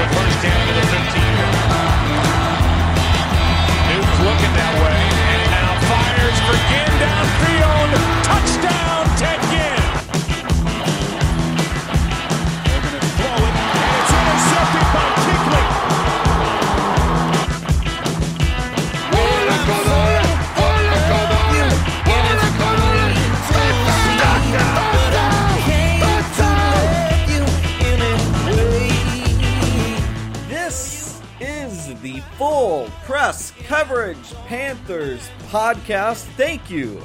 Jr. First down to the 15. Duke's looking that way. And now fires for Ginn downfield. Touchdown, press Panthers podcast. Thank you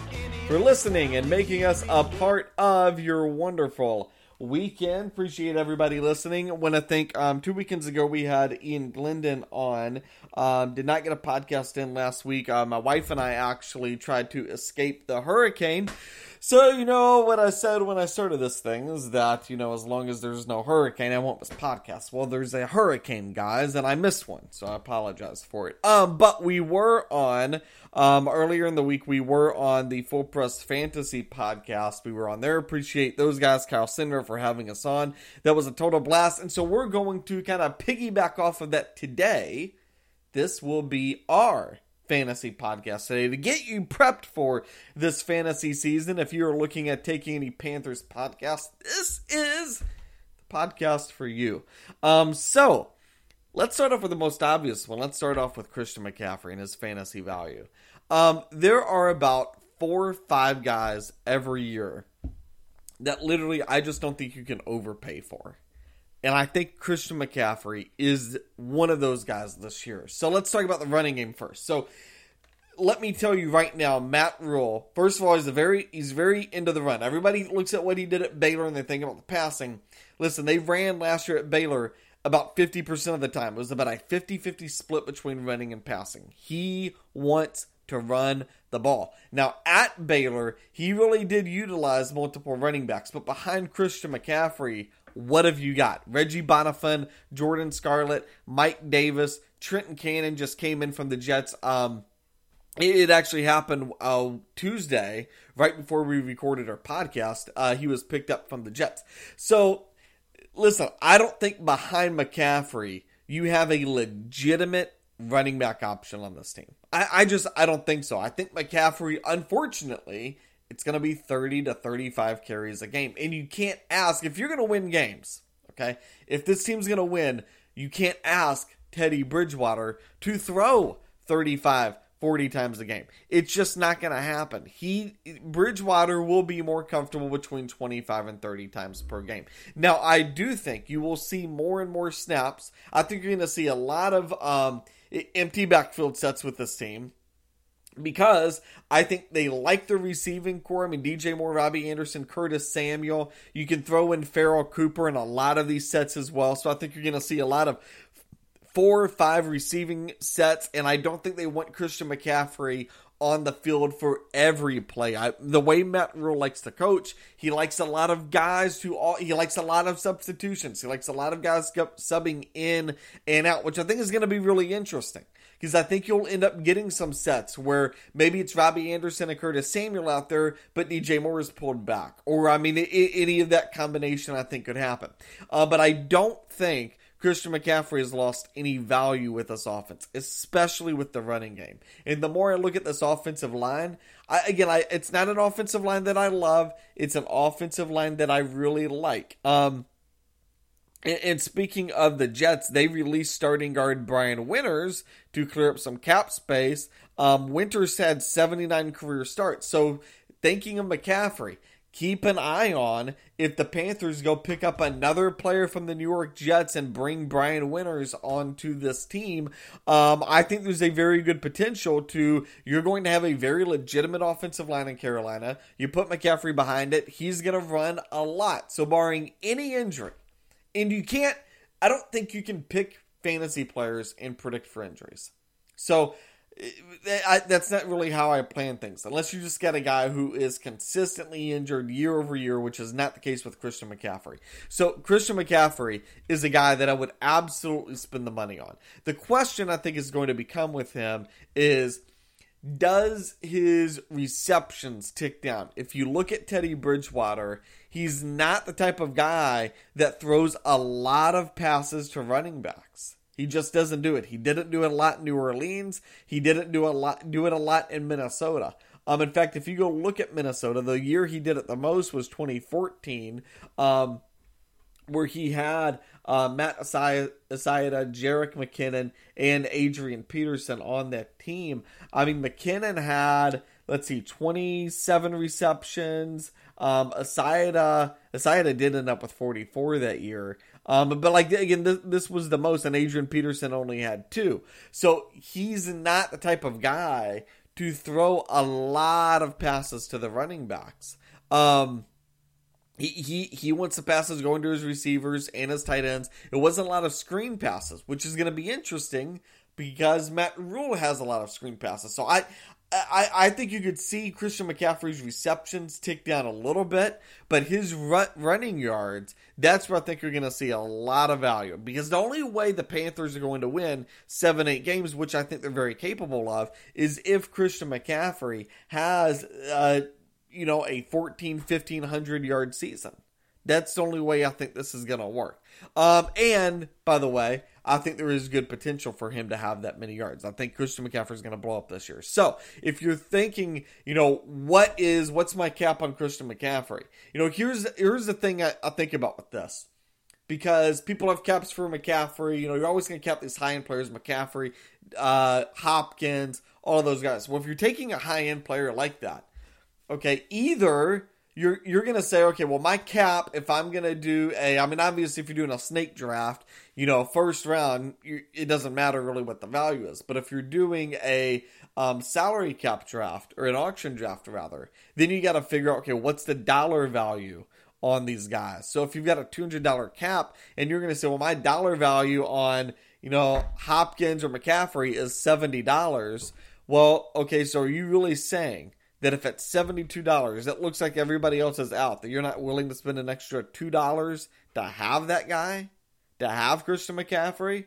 for listening and making us a part of your wonderful weekend. Appreciate everybody listening. Want to thank um, two weekends ago we had Ian Glendon on. Um, did not get a podcast in last week. Uh, my wife and I actually tried to escape the hurricane. So, you know, what I said when I started this thing is that, you know, as long as there's no hurricane, I won't miss podcasts. Well, there's a hurricane, guys, and I missed one, so I apologize for it. Um, but we were on, um, earlier in the week, we were on the Full Press Fantasy podcast. We were on there. Appreciate those guys, Kyle Cinder, for having us on. That was a total blast. And so we're going to kind of piggyback off of that today. This will be our fantasy podcast today to get you prepped for this fantasy season. If you're looking at taking any Panthers podcast, this is the podcast for you. Um, so let's start off with the most obvious one. Let's start off with Christian McCaffrey and his fantasy value. Um, there are about four or five guys every year that literally I just don't think you can overpay for. And I think Christian McCaffrey is one of those guys this year. So let's talk about the running game first. So let me tell you right now, Matt Rhule. First of all, he's a very he's very into the run. Everybody looks at what he did at Baylor and they think about the passing. Listen, they ran last year at Baylor about 50% of the time. It was about a 50-50 split between running and passing. He wants to run the ball. Now, at Baylor, he really did utilize multiple running backs, but behind Christian McCaffrey, what have you got? Reggie Bonnafon, Jordan Scarlett, Mike Davis, Trenton Cannon just came in from the Jets. Um, it, it actually happened uh, Tuesday, right before we recorded our podcast. Uh, he was picked up from the Jets. So, listen, I don't think behind McCaffrey you have a legitimate running back option on this team. I, I just I don't think so. I think McCaffrey, unfortunately, It's going to be 30 to 35 carries a game. And you can't ask if you're going to win games, okay? If this team's going to win, you can't ask Teddy Bridgewater to throw 35, 40 times a game. It's just not going to happen. He Bridgewater will be more comfortable between 25 and 30 times per game. Now, I do think you will see more and more snaps. I think you're going to see a lot of um, empty backfield sets with this team because I think they like the receiving corps. I mean, DJ Moore, Robbie Anderson, Curtis Samuel. You can throw in Pharoh Cooper in a lot of these sets as well. So I think you're going to see a lot of four or five receiving sets, and I don't think they want Christian McCaffrey on the field for every play. I, the way Matt Rhule likes to coach, he likes a lot of guys who all. He likes a lot of substitutions. He likes a lot of guys subbing in and out, which I think is going to be really interesting because I think you'll end up getting some sets where maybe it's Robbie Anderson and Curtis Samuel out there, but DJ Moore is pulled back, or I mean, it, any of that combination I think could happen. Uh, but I don't think Christian McCaffrey has lost any value with this offense, especially with the running game. And the more I look at this offensive line, I, again, I, it's not an offensive line that I love. It's an offensive line that I really like. Um, and, speaking of the Jets, they released starting guard Brian Winters to clear up some cap space. Um, Winters had 79 career starts. So, thinking of McCaffrey, keep an eye on if the Panthers go pick up another player from the New York Jets and bring Brian Winters onto this team. Um, I think there's a very good potential to you're going to have a very legitimate offensive line in Carolina. You put McCaffrey behind it, he's going to run a lot. So, barring any injury, and you can't, I don't think you can pick fantasy players and predict for injuries. So, eh, eh, I, that's not really how I plan things. Unless you just get a guy who is consistently injured year over year, which is not the case with Christian McCaffrey. So Christian McCaffrey is a guy that I would absolutely spend the money on. The question I think is going to become with him is does his receptions tick down? If you look at Teddy Bridgewater, he's not the type of guy that throws a lot of passes to running backs. He just doesn't do it. He didn't do it a lot in New Orleans. He didn't do a lot do it a lot in Minnesota. Um, in fact, if you go look at Minnesota, the year he did it the most was 2014, um, where he had uh, Matt Asiata, Jerick McKinnon, and Adrian Peterson on that team. I mean, McKinnon had let's see, 27 receptions. Um, Asiata, Asiata did end up with 44 that year. Um, but like again, this, this was the most, and Adrian Peterson only had two. So he's not the type of guy to throw a lot of passes to the running backs. Um, he, he he wants the passes going to his receivers and his tight ends. It wasn't a lot of screen passes, which is going to be interesting because Matt Rhule has a lot of screen passes. So I I, I think you could see Christian McCaffrey's receptions tick down a little bit, but his run, running yards, that's where I think you're going to see a lot of value. Because the only way the Panthers are going to win seven, eight games, which I think they're very capable of, is if Christian McCaffrey has, uh, you know, a 14, 1500 yard season. That's the only way I think this is going to work. Um, and, by the way, I think there is good potential for him to have that many yards. I think Christian McCaffrey is going to blow up this year. So if you're thinking, you know, what is what's my cap on Christian McCaffrey? You know, here's here's the thing I, I think about with this. Because people have caps for McCaffrey, you know, you're always going to cap these high end players, McCaffrey, uh, Hopkins, all those guys. Well, if you're taking a high end player like that, okay, either you're you're gonna say, okay, well, my cap, if I'm gonna do a, I mean, obviously, if you're doing a snake draft, you know, first round, you, it doesn't matter really what the value is. But if you're doing a um, salary cap draft or an auction draft, rather, then you got to figure out, okay, what's the dollar value on these guys? So if you've got a two hundred dollar cap, and you're gonna say, well, my dollar value on you know Hopkins or McCaffrey is seventy dollars. Well, okay, so are you really saying? That if at $72, it looks like everybody else is out, that you're not willing to spend an extra $2 to have that guy, to have Christian McCaffrey.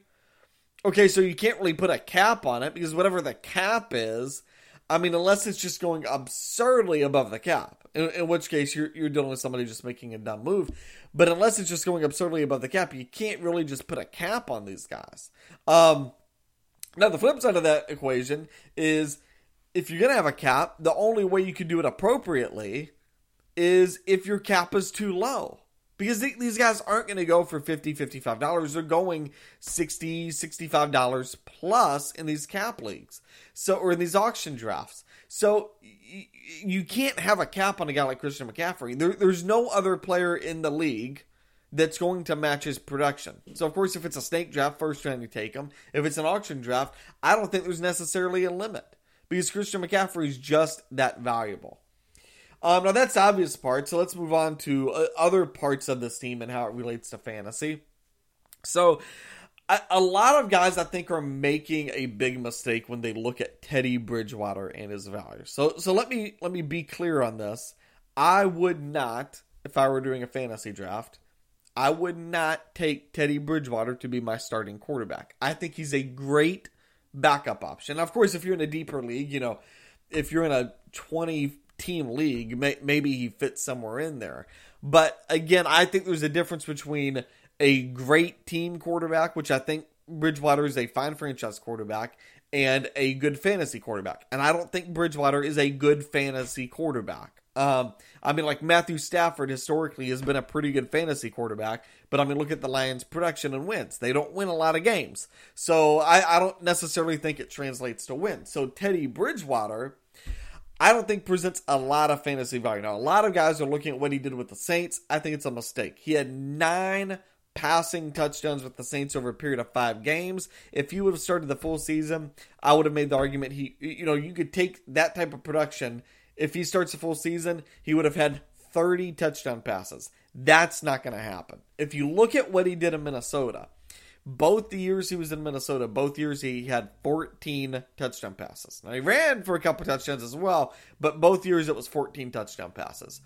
Okay, so you can't really put a cap on it because whatever the cap is, I mean, unless it's just going absurdly above the cap, in, in, which case you're, you're dealing with somebody just making a dumb move. But unless it's just going absurdly above the cap, you can't really just put a cap on these guys. Um, now, the flip side of that equation is if you're going to have a cap, the only way you can do it appropriately is if your cap is too low. Because these guys aren't going to go for $50, $55. They're going $60, $65 plus in these cap leagues. So, or in these auction drafts. So you can't have a cap on a guy like Christian McCaffrey. There, there's no other player in the league that's going to match his production. So, of course, if it's a snake draft, first round you take him. If it's an auction draft, I don't think there's necessarily a limit because Christian McCaffrey is just that valuable. Um, now that's obvious part. So let's move on to uh, other parts of this team and how it relates to fantasy. So a, a lot of guys I think are making a big mistake when they look at Teddy Bridgewater and his value. So so let me let me be clear on this. I would not, if I were doing a fantasy draft, I would not take Teddy Bridgewater to be my starting quarterback. I think he's a great backup option. Of course, if you're in a deeper league, you know, if you're in a 20 team league, may, maybe he fits somewhere in there. But again, I think there's a difference between a great team quarterback, which I think Bridgewater is a fine franchise quarterback, and a good fantasy quarterback. And I don't think Bridgewater is a good fantasy quarterback. Um, I mean, like Matthew Stafford historically has been a pretty good fantasy quarterback, but I mean, look at the Lions' production and wins. They don't win a lot of games. So I, I don't necessarily think it translates to wins. So Teddy Bridgewater, I don't think presents a lot of fantasy value. Now, a lot of guys are looking at what he did with the Saints. I think it's a mistake. He had nine passing touchdowns with the Saints over a period of five games. If he would have started the full season, I would have made the argument he, you know, you could take that type of production if he starts a full season, he would have had 30 touchdown passes. That's not going to happen. If you look at what he did in Minnesota, both the years he was in Minnesota, both years he had 14 touchdown passes. Now he ran for a couple touchdowns as well, but both years it was 14 touchdown passes.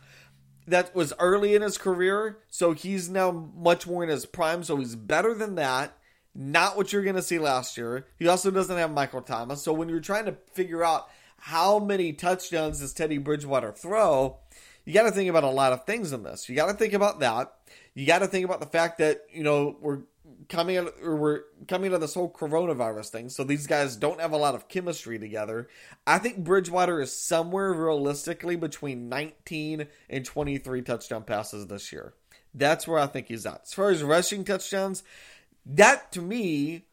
That was early in his career, so he's now much more in his prime, so he's better than that. Not what you're going to see last year. He also doesn't have Michael Thomas, so when you're trying to figure out how many touchdowns does Teddy Bridgewater throw? You got to think about a lot of things in this. You got to think about that. You got to think about the fact that you know we're coming out, or we're coming out of this whole coronavirus thing, so these guys don't have a lot of chemistry together. I think Bridgewater is somewhere realistically between 19 and 23 touchdown passes this year. That's where I think he's at. As far as rushing touchdowns, that to me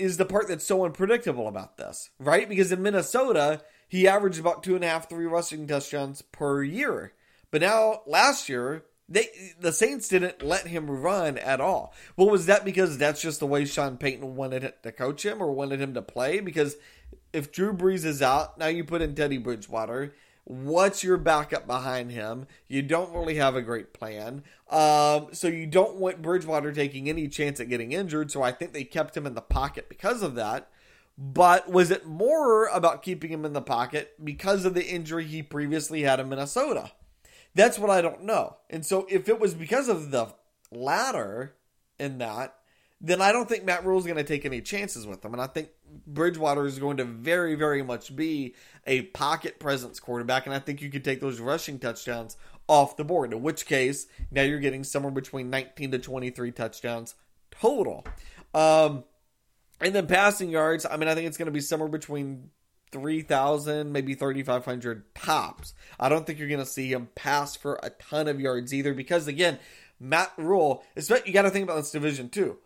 is the part that's so unpredictable about this, right? Because in Minnesota, he averaged about two and a half, three rushing touchdowns per year. But now last year, they the Saints didn't let him run at all. Well, was that because that's just the way Sean Payton wanted to coach him or wanted him to play? Because if Drew Brees is out, now you put in Teddy Bridgewater. What's your backup behind him? You don't really have a great plan. Um, so you don't want Bridgewater taking any chance at getting injured. So I think they kept him in the pocket because of that. But was it more about keeping him in the pocket because of the injury he previously had in Minnesota? That's what I don't know. And so if it was because of the latter in that, then I don't think Matt Rhule is going to take any chances with him. And I think Bridgewater is going to very, very much be a pocket presence quarterback. And I think you could take those rushing touchdowns off the board. In which case, now you're getting somewhere between 19 to 23 touchdowns total. Um, and then passing yards, I mean, I think it's going to be somewhere between 3,000, maybe 3,500 tops. I don't think you're going to see him pass for a ton of yards either because, again, Matt Rhule, you got to think about this division too.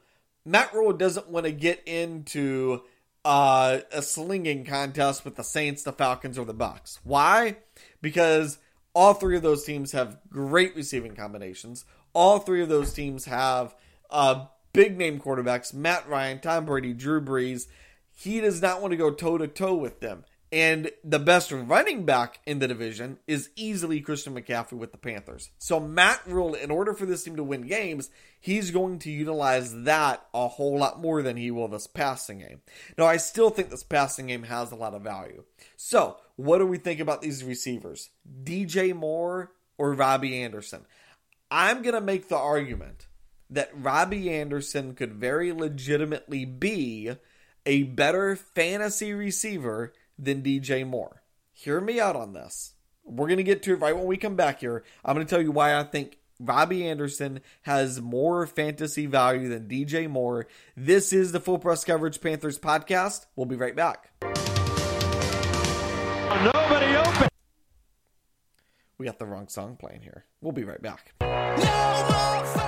Matt Rhule doesn't want to get into uh, a slinging contest with the Saints, the Falcons, or the Bucks. Why? Because all three of those teams have great receiving combinations. All three of those teams have uh, big name quarterbacks Matt Ryan, Tom Brady, Drew Brees. He does not want to go toe to toe with them. And the best running back in the division is easily Christian McCaffrey with the Panthers. So Matt Rhule, in order for this team to win games, he's going to utilize that a whole lot more than he will this passing game. Now, I still think this passing game has a lot of value. So, what do we think about these receivers? DJ Moore or Robbie Anderson? I'm going to make the argument that Robbie Anderson could very legitimately be a better fantasy receiver than DJ Moore. Hear me out on this. We're going to get to it right when we come back here. I'm going to tell you why I think Robbie Anderson has more fantasy value than DJ Moore. This is the Full Press Coverage Panthers podcast. We'll be right back. Nobody open. we got the wrong song playing here. We'll be right back. Hey,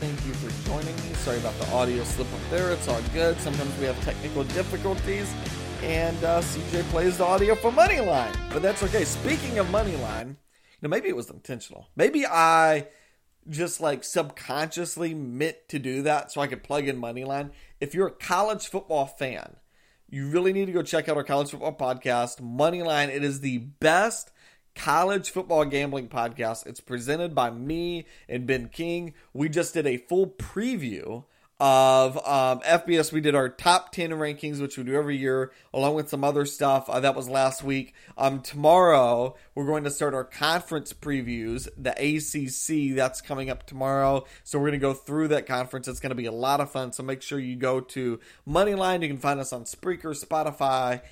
Thank you for joining me. Sorry about the audio slip up there. It's all good. Sometimes we have technical difficulties, and uh, CJ plays the audio for Moneyline, but that's okay. Speaking of Moneyline, you know maybe it was intentional. Maybe I just like subconsciously meant to do that so I could plug in Moneyline. If you're a college football fan, you really need to go check out our college football podcast, Moneyline. It is the best college football gambling podcast. It's presented by me and Ben King. We just did a full preview of um, FBS. We did our top 10 rankings, which we do every year, along with some other stuff. Uh, that was last week. Um, tomorrow, we're going to start our conference previews, the ACC. That's coming up tomorrow. So we're going to go through that conference. It's going to be a lot of fun. So make sure you go to Moneyline. You can find us on Spreaker, Spotify,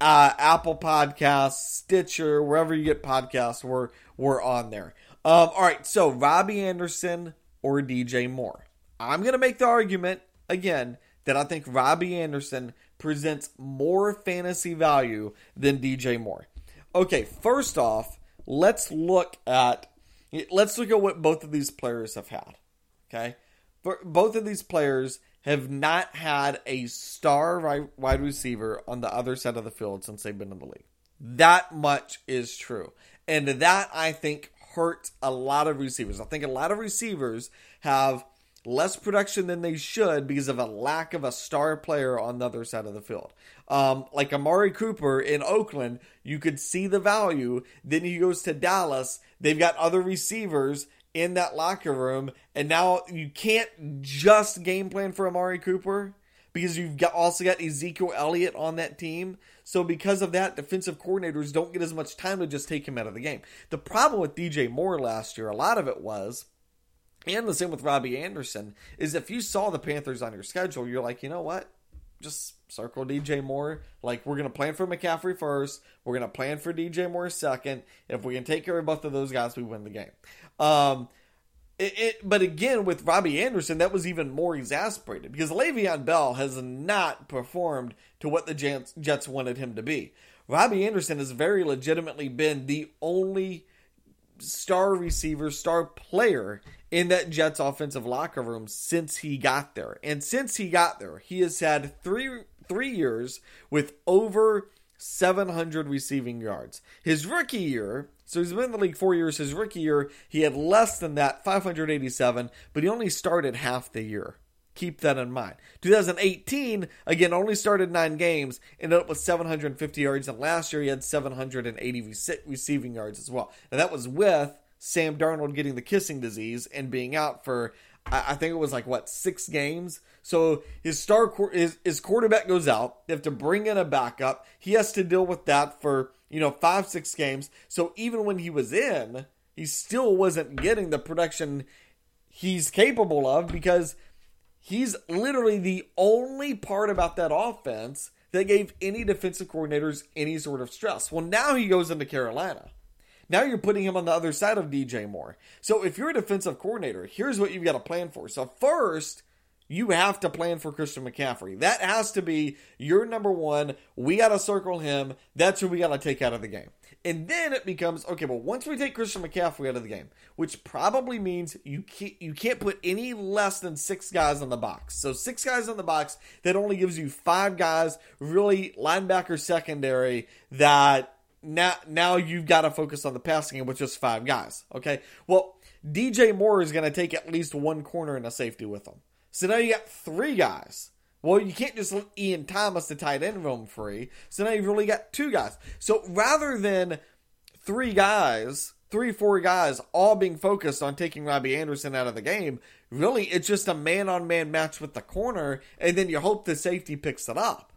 uh, Apple Podcasts, Stitcher, wherever you get podcasts, we're we're on there. Um, all right, so Robbie Anderson or DJ Moore. I'm gonna make the argument again that I think Robbie Anderson presents more fantasy value than DJ Moore. Okay, first off, let's look at let's look at what both of these players have had. Okay, Both of these players have not had a star wide receiver on the other side of the field since they've been in the league. That much is true. And that, I think, hurts a lot of receivers. I think a lot of receivers have less production than they should because of a lack of a star player on the other side of the field. Um, like Amari Cooper in Oakland, you could see the value. Then he goes to Dallas. They've got other receivers in that locker room, and now you can't just game plan for Amari Cooper because you've got also got Ezekiel Elliott on that team. So because of that, defensive coordinators don't get as much time to just take him out of the game. The problem with DJ Moore last year, a lot of it was, and the same with Robbie Anderson, is if you saw the Panthers on your schedule, you're like, you know what? Just circle DJ Moore. Like we're gonna plan for McCaffrey first. We're gonna plan for DJ Moore second. If we can take care of both of those guys, we win the game. Um, it, it, but again, with Robbie Anderson, that was even more exasperated because Le'Veon Bell has not performed to what the Jets, Jets wanted him to be. Robbie Anderson has very legitimately been the only star receiver, star player in that Jets offensive locker room since he got there. And since he got there, he has had three three years with over 700 receiving yards. His rookie year, so he's been in the league four years. His rookie year, he had less than that, 587, but he only started half the year. Keep that in mind. 2018, again, only started nine games, ended up with 750 yards, and last year he had 780 receiving yards as well. And that was with Sam Darnold getting the kissing disease and being out for, I think it was like, what, six games? So his star, his, his quarterback goes out. They have to bring in a backup. He has to deal with that for, you know, five, six games. So even when he was in, he still wasn't getting the production he's capable of because he's literally the only part about that offense that gave any defensive coordinators any sort of stress. Well, now he goes into Carolina. Now you're putting him on the other side of DJ Moore. So if you're a defensive coordinator, here's what you've got to plan for. So first, you have to plan for Christian McCaffrey. That has to be your number one. We got to circle him. That's who we got to take out of the game. And then it becomes okay. Well, once we take Christian McCaffrey out of the game, which probably means you can't you can't put any less than six guys on the box. So six guys on the box that only gives you five guys, really linebacker secondary that now now you've got to focus on the passing game with just five guys. Okay. Well, DJ Moore is going to take at least one corner and a safety with him. So now you got three guys. Well, you can't just let Ian Thomas, the tight end, roam free. So now you've really got two guys. So rather than three guys, three, four guys, all being focused on taking Robbie Anderson out of the game, really it's just a man on man match with the corner, and then you hope the safety picks it up.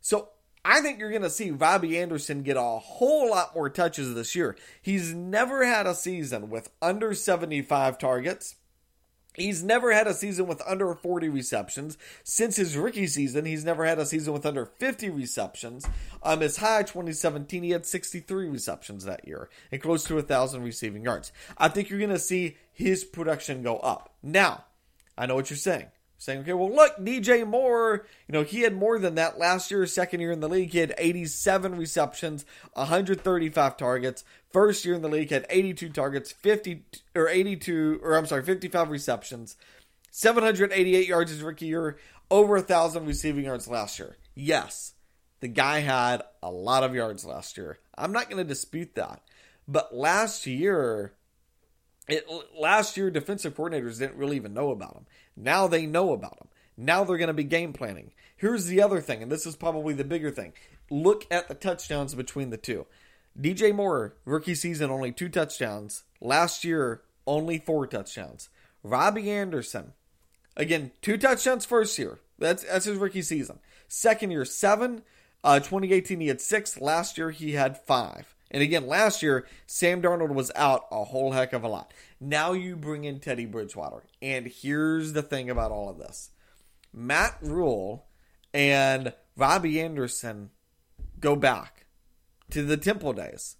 So I think you're going to see Robbie Anderson get a whole lot more touches this year. He's never had a season with under 75 targets. He's never had a season with under 40 receptions. Since his rookie season, he's never had a season with under 50 receptions. Um, his high 2017, he had 63 receptions that year and close to 1,000 receiving yards. I think you're going to see his production go up. Now, I know what you're saying saying, okay, well, look, DJ Moore, you know, he had more than that last year, second year in the league. He had 87 receptions, 135 targets. First year in the league, had 82 targets, 50 or 82, or I'm sorry, 55 receptions, 788 yards his rookie year, over a thousand receiving yards last year. Yes, the guy had a lot of yards last year. I'm not going to dispute that. But last year, it, last year, defensive coordinators didn't really even know about him. Now they know about him. Now they're going to be game planning. Here's the other thing, and this is probably the bigger thing. Look at the touchdowns between the two. DJ Moore, rookie season, only two touchdowns. Last year, only four touchdowns. Robbie Anderson, again, two touchdowns first year. That's that's his rookie season. Second year, seven. Uh, 2018, he had six. Last year, he had five. And again, last year, Sam Darnold was out a whole heck of a lot. Now you bring in Teddy Bridgewater. And here's the thing about all of this Matt Rhule and Robbie Anderson go back to the Temple days.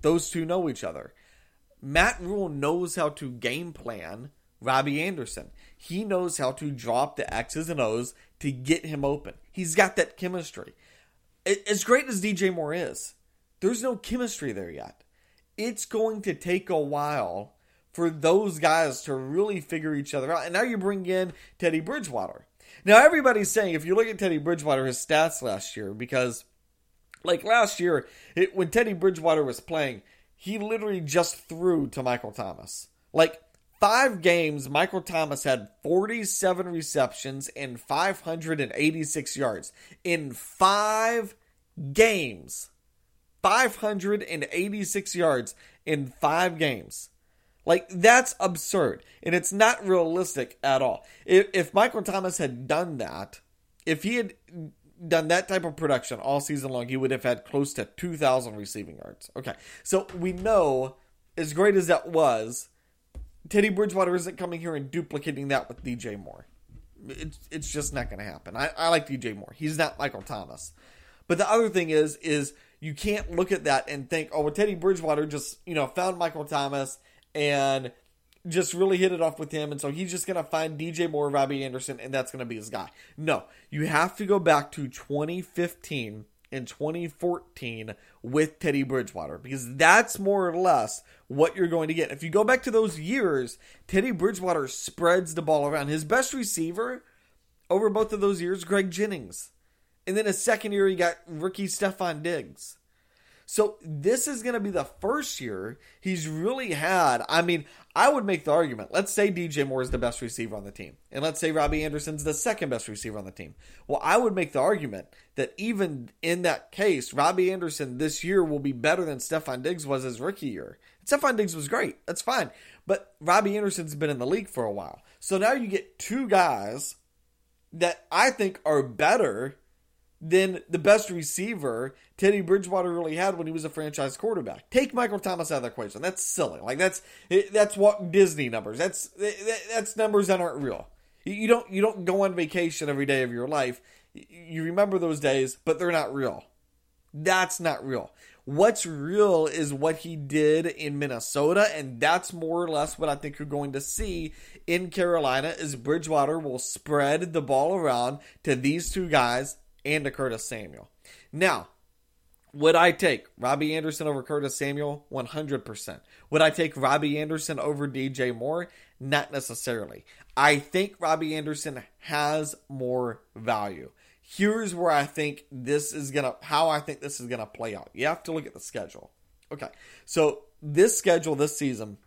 Those two know each other. Matt Rhule knows how to game plan Robbie Anderson. He knows how to drop the X's and O's to get him open. He's got that chemistry. As great as DJ Moore is, there's no chemistry there yet. It's going to take a while for those guys to really figure each other out. And now you bring in Teddy Bridgewater. Now everybody's saying if you look at Teddy Bridgewater, his stats last year, because like last year, it, when Teddy Bridgewater was playing, he literally just threw to Michael Thomas. Like five games, Michael Thomas had 47 receptions and 586 yards. In five games. 586 yards in five games. Like, that's absurd. And it's not realistic at all. If, if Michael Thomas had done that, if he had done that type of production all season long, he would have had close to 2,000 receiving yards. Okay. So we know, as great as that was, Teddy Bridgewater isn't coming here and duplicating that with DJ Moore. It's, it's just not going to happen. I, I like DJ Moore. He's not Michael Thomas. But the other thing is, is you can't look at that and think, oh, well, Teddy Bridgewater just, you know, found Michael Thomas and just really hit it off with him. And so he's just going to find DJ Moore, Robbie Anderson, and that's going to be his guy. No, you have to go back to 2015 and 2014 with Teddy Bridgewater because that's more or less what you're going to get. If you go back to those years, Teddy Bridgewater spreads the ball around. His best receiver over both of those years, Greg Jennings. And then his second year, he got rookie Stefon Diggs. So this is going to be the first year he's really had. I mean, I would make the argument. Let's say DJ Moore is the best receiver on the team, and let's say Robbie Anderson's the second best receiver on the team. Well, I would make the argument that even in that case, Robbie Anderson this year will be better than Stefon Diggs was his rookie year. Stefon Diggs was great. That's fine. But Robbie Anderson's been in the league for a while. So now you get two guys that I think are better than the best receiver Teddy Bridgewater really had when he was a franchise quarterback. Take Michael Thomas out of the equation. That's silly. Like that's that's what Disney numbers. That's that's numbers that aren't real. You don't you don't go on vacation every day of your life You remember those days, but they're not real. That's not real. What's real is what he did in Minnesota, and that's more or less what I think you're going to see in Carolina is Bridgewater will spread the ball around to these two guys and to Curtis Samuel. Now, would I take Robbie Anderson over Curtis Samuel? 100%. Would I take Robbie Anderson over DJ Moore? Not necessarily. I think Robbie Anderson has more value. Here's where I think this is going to, how I think this is going to play out. You have to look at the schedule. Okay. So this schedule this season,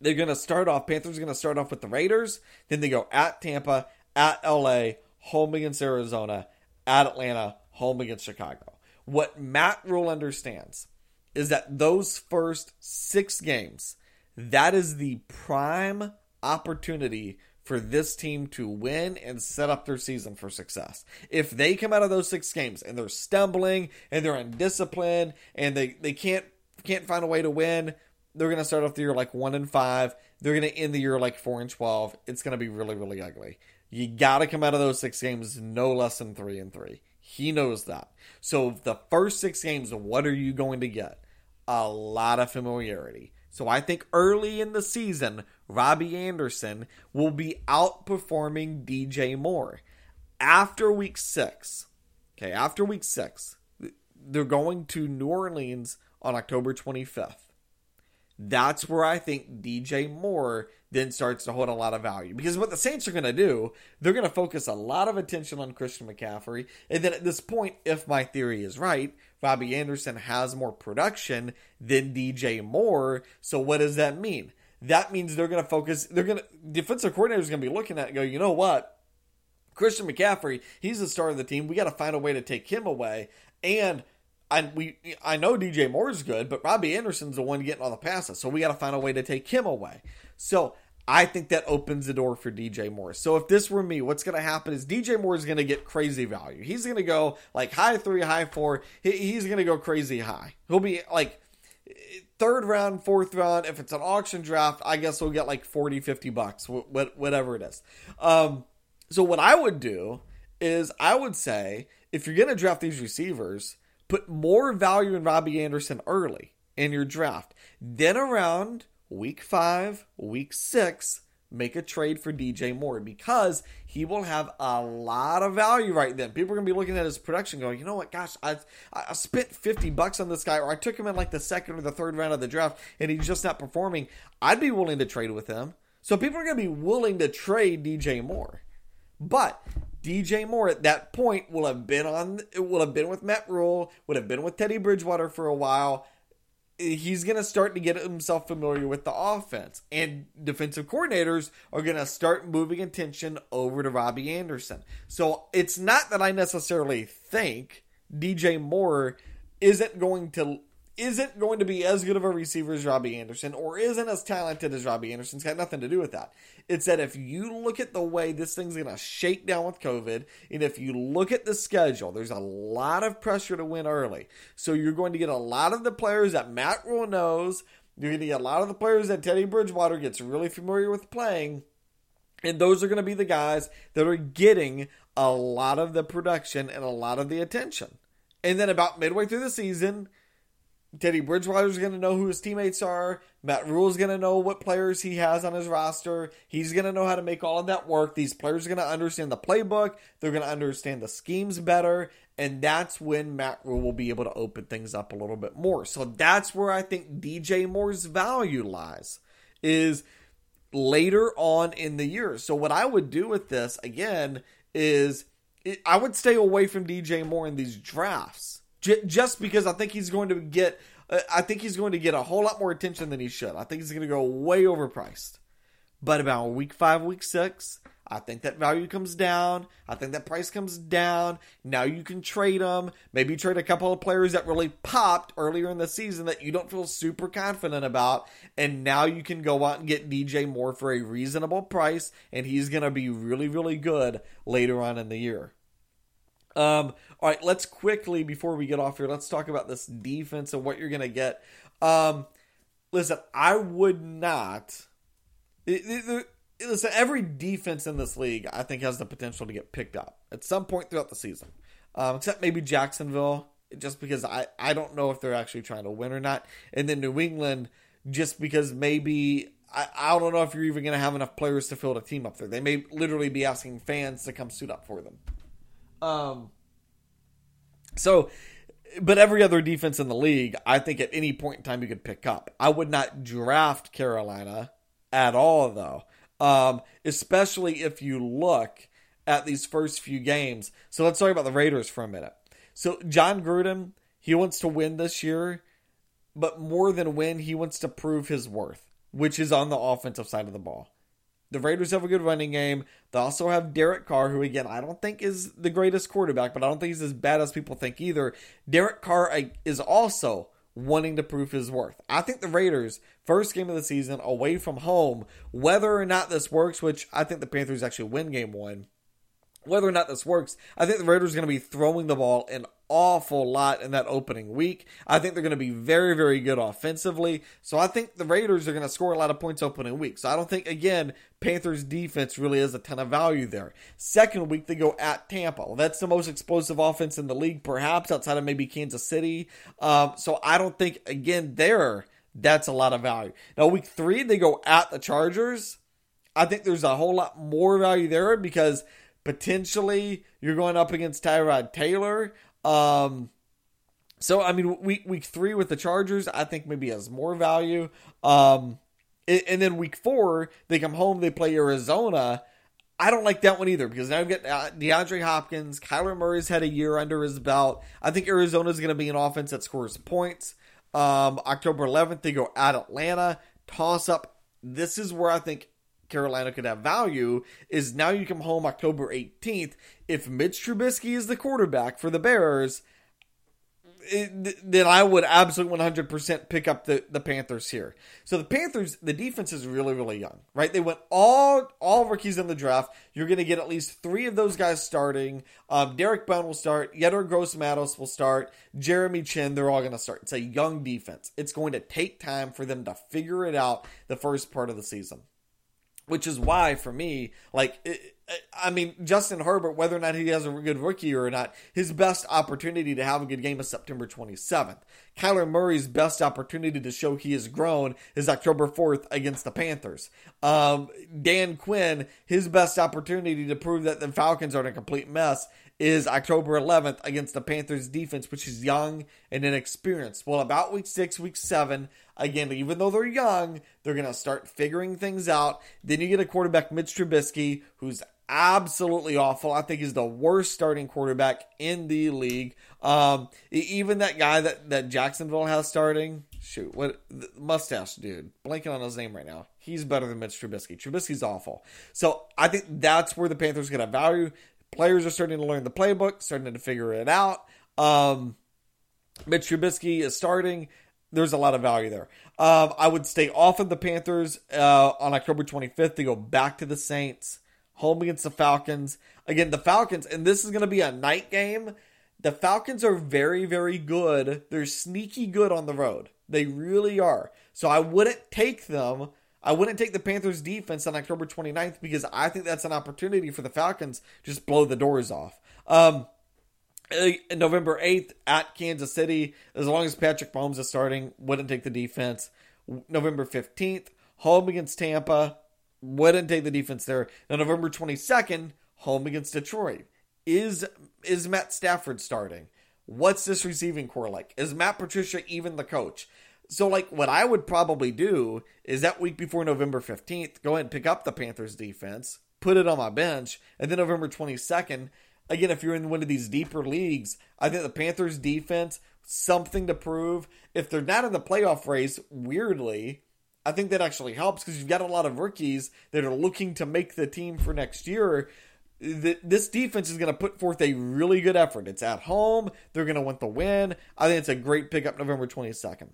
they're going to start off, Panthers are going to start off with the Raiders. Then they go at Tampa, at LA, home against Arizona, at Atlanta, home against Chicago. What Matt Rhule understands is that those first six games, that is the prime opportunity for this team to win and set up their season for success. If they come out of those six games and they're stumbling and they're undisciplined and they, they can't can't find a way to win, they're gonna start off the year like one and five. They're gonna end the year like four and twelve. It's gonna be really, really ugly. You gotta come out of those six games no less than three and three. He knows that. So the first six games, what are you going to get? A lot of familiarity. So I think early in the season, Robbie Anderson will be outperforming DJ Moore. After week six, okay, after week six, they're going to New Orleans on October 25th. That's where I think DJ Moore then starts to hold a lot of value. Because what the Saints are going to do, they're going to focus a lot of attention on Christian McCaffrey. And then at this point, if my theory is right, Robbie Anderson has more production than DJ Moore. So what does that mean? That means they're going to focus, they're going to, defensive coordinator is going to be looking at and go, you know what? Christian McCaffrey, he's the star of the team. We got to find a way to take him away. And I we I know DJ Moore's good, but Robbie Anderson's the one getting all the passes, so we got to find a way to take him away. So I think that opens the door for DJ Moore. So if this were me, what's going to happen is DJ Moore is going to get crazy value. He's going to go like high three, high four. He's going to go crazy high. He'll be like third round, fourth round. If it's an auction draft, I guess we'll get like 40, 50 bucks, whatever it is. Um, so what I would do is I would say if you're going to draft these receivers, put more value in Robbie Anderson early in your draft. Then around week five, week six, make a trade for DJ Moore because he will have a lot of value right then. People are going to be looking at his production going, you know what, gosh, I, I spent 50 bucks on this guy, or I took him in like the second or the third round of the draft and he's just not performing. I'd be willing to trade with him. So people are going to be willing to trade DJ Moore. But DJ Moore at that point will have been on will have been with Matt Rhule, would have been with Teddy Bridgewater for a while. He's going to start to get himself familiar with the offense, and defensive coordinators are going to start moving attention over to Robbie Anderson. So it's not that I necessarily think DJ Moore isn't going to isn't going to be as good of a receiver as Robbie Anderson or isn't as talented as Robbie Anderson. It's got nothing to do with that. It's that if you look at the way this thing's going to shake down with COVID, and if you look at the schedule, there's a lot of pressure to win early. So you're going to get a lot of the players that Matt Rhule knows. You're going to get a lot of the players that Teddy Bridgewater gets really familiar with playing. And those are going to be the guys that are getting a lot of the production and a lot of the attention. And then about midway through the season, Teddy Bridgewater's going to know who his teammates are. Matt Rhule's going to know what players he has on his roster. He's going to know how to make all of that work. These players are going to understand the playbook. They're going to understand the schemes better. And that's when Matt Rhule will be able to open things up a little bit more. So that's where I think DJ Moore's value lies, is later on in the year. So what I would do with this, again, is I would stay away from DJ Moore in these drafts J- just because I think he's going to get, uh, I think he's going to get a whole lot more attention than he should. I think he's going to go way overpriced. But about week five, week six, I think that value comes down. I think that price comes down. Now you can trade them. Maybe trade a couple of players that really popped earlier in the season that you don't feel super confident about. And now you can go out and get DJ Moore for a reasonable price. And he's going to be really, really good later on in the year. Um, all right, let's quickly before we get off here, let's talk about this defense and what you're gonna get. Um, listen, I would not. It, it, listen, every defense in this league, I think, has the potential to get picked up at some point throughout the season, um, except maybe Jacksonville, just because I, I don't know if they're actually trying to win or not. And then New England, just because maybe I, I don't know if you're even going to have enough players to field a team up there. They may literally be asking fans to come suit up for them. Um, so, but every other defense in the league, I think at any point in time you could pick up. I would not draft Carolina at all, though. Um, especially if you look at these first few games. So let's talk about the Raiders for a minute. So Jon Gruden, he wants to win this year, but more than win, he wants to prove his worth, which is on the offensive side of the ball. The Raiders have a good running game. They also have Derek Carr, who again I don't think is the greatest quarterback, but I don't think he's as bad as people think either. Derek Carr is also wanting to prove his worth. I think the Raiders, first game of the season, away from home, whether or not this works, which I think the Panthers actually win game one, whether or not this works, I think the Raiders are going to be throwing the ball an awful lot in that opening week. I think they're going to be very, very good offensively. So I think the Raiders are going to score a lot of points opening week. So I don't think, again, Panthers defense really has a ton of value there. Second week, they go at Tampa. Well, that's the most explosive offense in the league, perhaps outside of maybe Kansas City. Um, so I don't think, again, there, that's a lot of value. Now, week three, they go at the Chargers. I think there's a whole lot more value there because potentially you're going up against Tyrod Taylor. Um, so I mean, week week three with the Chargers, I think maybe has more value. Um, and then week four, they come home, they play Arizona. I don't like that one either because now you get uh, DeAndre Hopkins. Kyler Murray's had a year under his belt. I think Arizona's going to be an offense that scores points. Um, October 11th, they go at Atlanta. Toss up. This is where I think Carolina could have value is now you come home October 18th. If Mitch Trubisky is the quarterback for the Bears, it, then I would absolutely 100% pick up the, the Panthers here. So the Panthers, the defense is really, really young, right? They went all all rookies in the draft. You're going to get at least three of those guys starting. Um, Derrick Brown will start. Yetur Gross-Matos will start. Jeremy Chinn, they're all going to start. It's a young defense. It's going to take time for them to figure it out the first part of the season which is why for me like it, I mean, Justin Herbert, whether or not he has a good rookie or not, his best opportunity to have a good game is September 27th. Kyler Murray's best opportunity to show he has grown is October 4th against the Panthers. Um, Dan Quinn, his best opportunity to prove that the Falcons are in a complete mess is October 11th against the Panthers defense, which is young and inexperienced. Well, about week six, week seven, again, even though they're young, they're going to start figuring things out. Then you get a quarterback, Mitch Trubisky, who's absolutely awful. I think he's the worst starting quarterback in the league. Um, even that guy that, that Jacksonville has starting, shoot, what mustache dude, blanking on his name right now. He's better than Mitch Trubisky. Trubisky's awful. So I think that's where the Panthers get a value. Players are starting to learn the playbook, starting to figure it out. Um, Mitch Trubisky is starting. There's a lot of value there. Um, I would stay off of the Panthers uh, on October 25th to go back to the Saints, home against the Falcons. Again, the Falcons, and this is going to be a night game. The Falcons are very, very good. They're sneaky good on the road. They really are. So I wouldn't take them I wouldn't take the Panthers defense on October 29th because I think that's an opportunity for the Falcons just blow the doors off. Um, November 8th at Kansas City, as long as Patrick Mahomes is starting, wouldn't take the defense. November 15th, home against Tampa, wouldn't take the defense there. Now, November 22nd, home against Detroit. Is is Matt Stafford starting? What's this receiving corps like? Is Matt Patricia even the coach? So, like, what I would probably do is that week before November 15th, go ahead and pick up the Panthers defense, put it on my bench, and then November 22nd, again, if you're in one of these deeper leagues, I think the Panthers defense, something to prove. If they're not in the playoff race, weirdly, I think that actually helps because you've got a lot of rookies that are looking to make the team for next year. This defense is going to put forth a really good effort. It's at home. They're going to want the win. I think it's a great pickup November 22nd.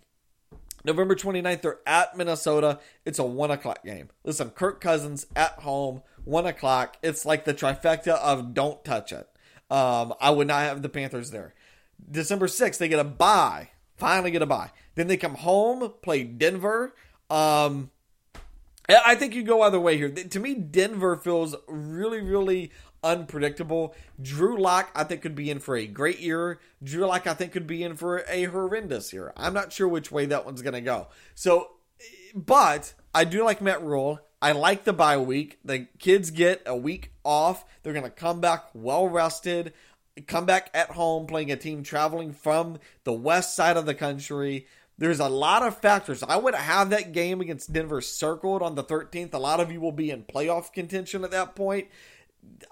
November 29th, they're at Minnesota. It's a 1 o'clock game. Listen, Kirk Cousins at home, 1 o'clock. It's like the trifecta of don't touch it. Um, I would not have the Panthers there. December 6th, they get a bye. Finally get a bye. Then they come home, play Denver. Um, I think you go either way here. To me, Denver feels really, really unpredictable. Drew Lock, I think, could be in for a great year. Drew Lock, I think, could be in for a horrendous year. I'm not sure which way that one's going to go. So, but I do like Matt Rhule. I like the bye week. The kids get a week off. They're going to come back well rested, come back at home playing a team traveling from the west side of the country. There's a lot of factors. I would have that game against Denver circled on the 13th. A lot of you will be in playoff contention at that point.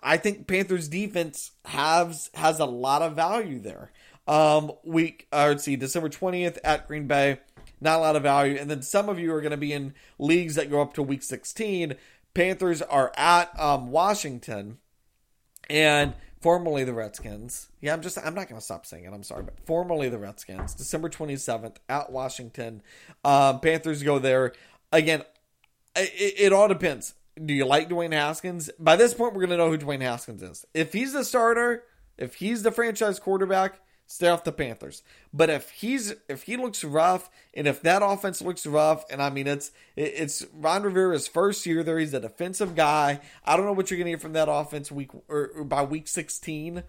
I think Panthers defense has has a lot of value there. Um, week, uh, let's see, December 20th at Green Bay not a lot of value. And then some of you are going to be in leagues that go up to week 16. Panthers are at um, Washington and formerly the Redskins. Yeah, I'm just, I'm not going to stop saying it. I'm sorry, but formerly the Redskins, December 27th at Washington. Um, Panthers go there. Again, it, it all depends. Do you like Dwayne Haskins? By this point, we're going to know who Dwayne Haskins is. If he's the starter, if he's the franchise quarterback, stay off the Panthers. But if he's if he looks rough and if that offense looks rough, and I mean it's it's Ron Rivera's first year there, he's a defensive guy. I don't know what you're gonna get from that offense week or, or by week 16.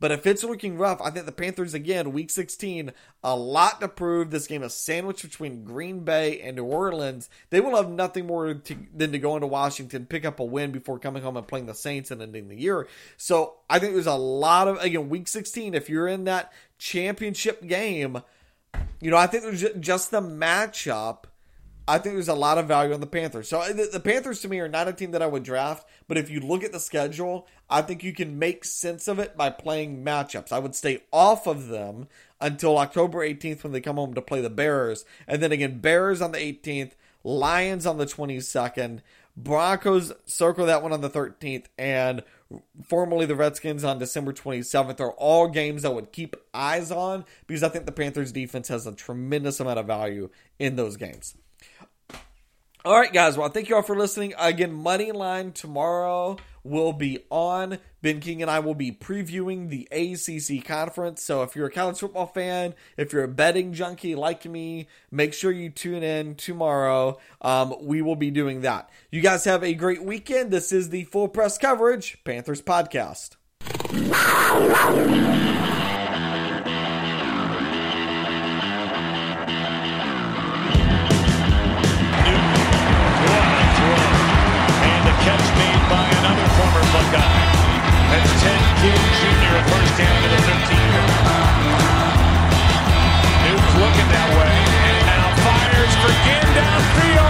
But if it's looking rough, I think the Panthers again, week 16, a lot to prove. This game is sandwiched between Green Bay and New Orleans. They will have nothing more to, than to go into Washington, pick up a win before coming home and playing the Saints and ending the year. So I think there's a lot of again week 16. If you're in that championship game, you know I think there's just the matchup I think there's a lot of value on the Panthers. So uh, the, the, Panthers to me are not a team that I would draft, but if you look at the schedule, I think you can make sense of it by playing matchups. I would stay off of them until October 18th when they come home to play the Bears. And then again, Bears on the 18th, Lions on the 22nd, Broncos circle that one on the 13th, and formerly the Redskins on December 27th are all games I would keep eyes on because I think the Panthers defense has a tremendous amount of value in those games. All right, guys. Well, thank you all for listening. Again, Money Line tomorrow will be on. Ben King and I will be previewing the ACC conference. So if you're a college football fan, if you're a betting junkie like me, make sure you tune in tomorrow. Um, we will be doing that. You guys have a great weekend. This is the Full Press Coverage Panthers podcast. Jr., first down to the 15. Nuke looking that way, and now fires for Ginn downfield.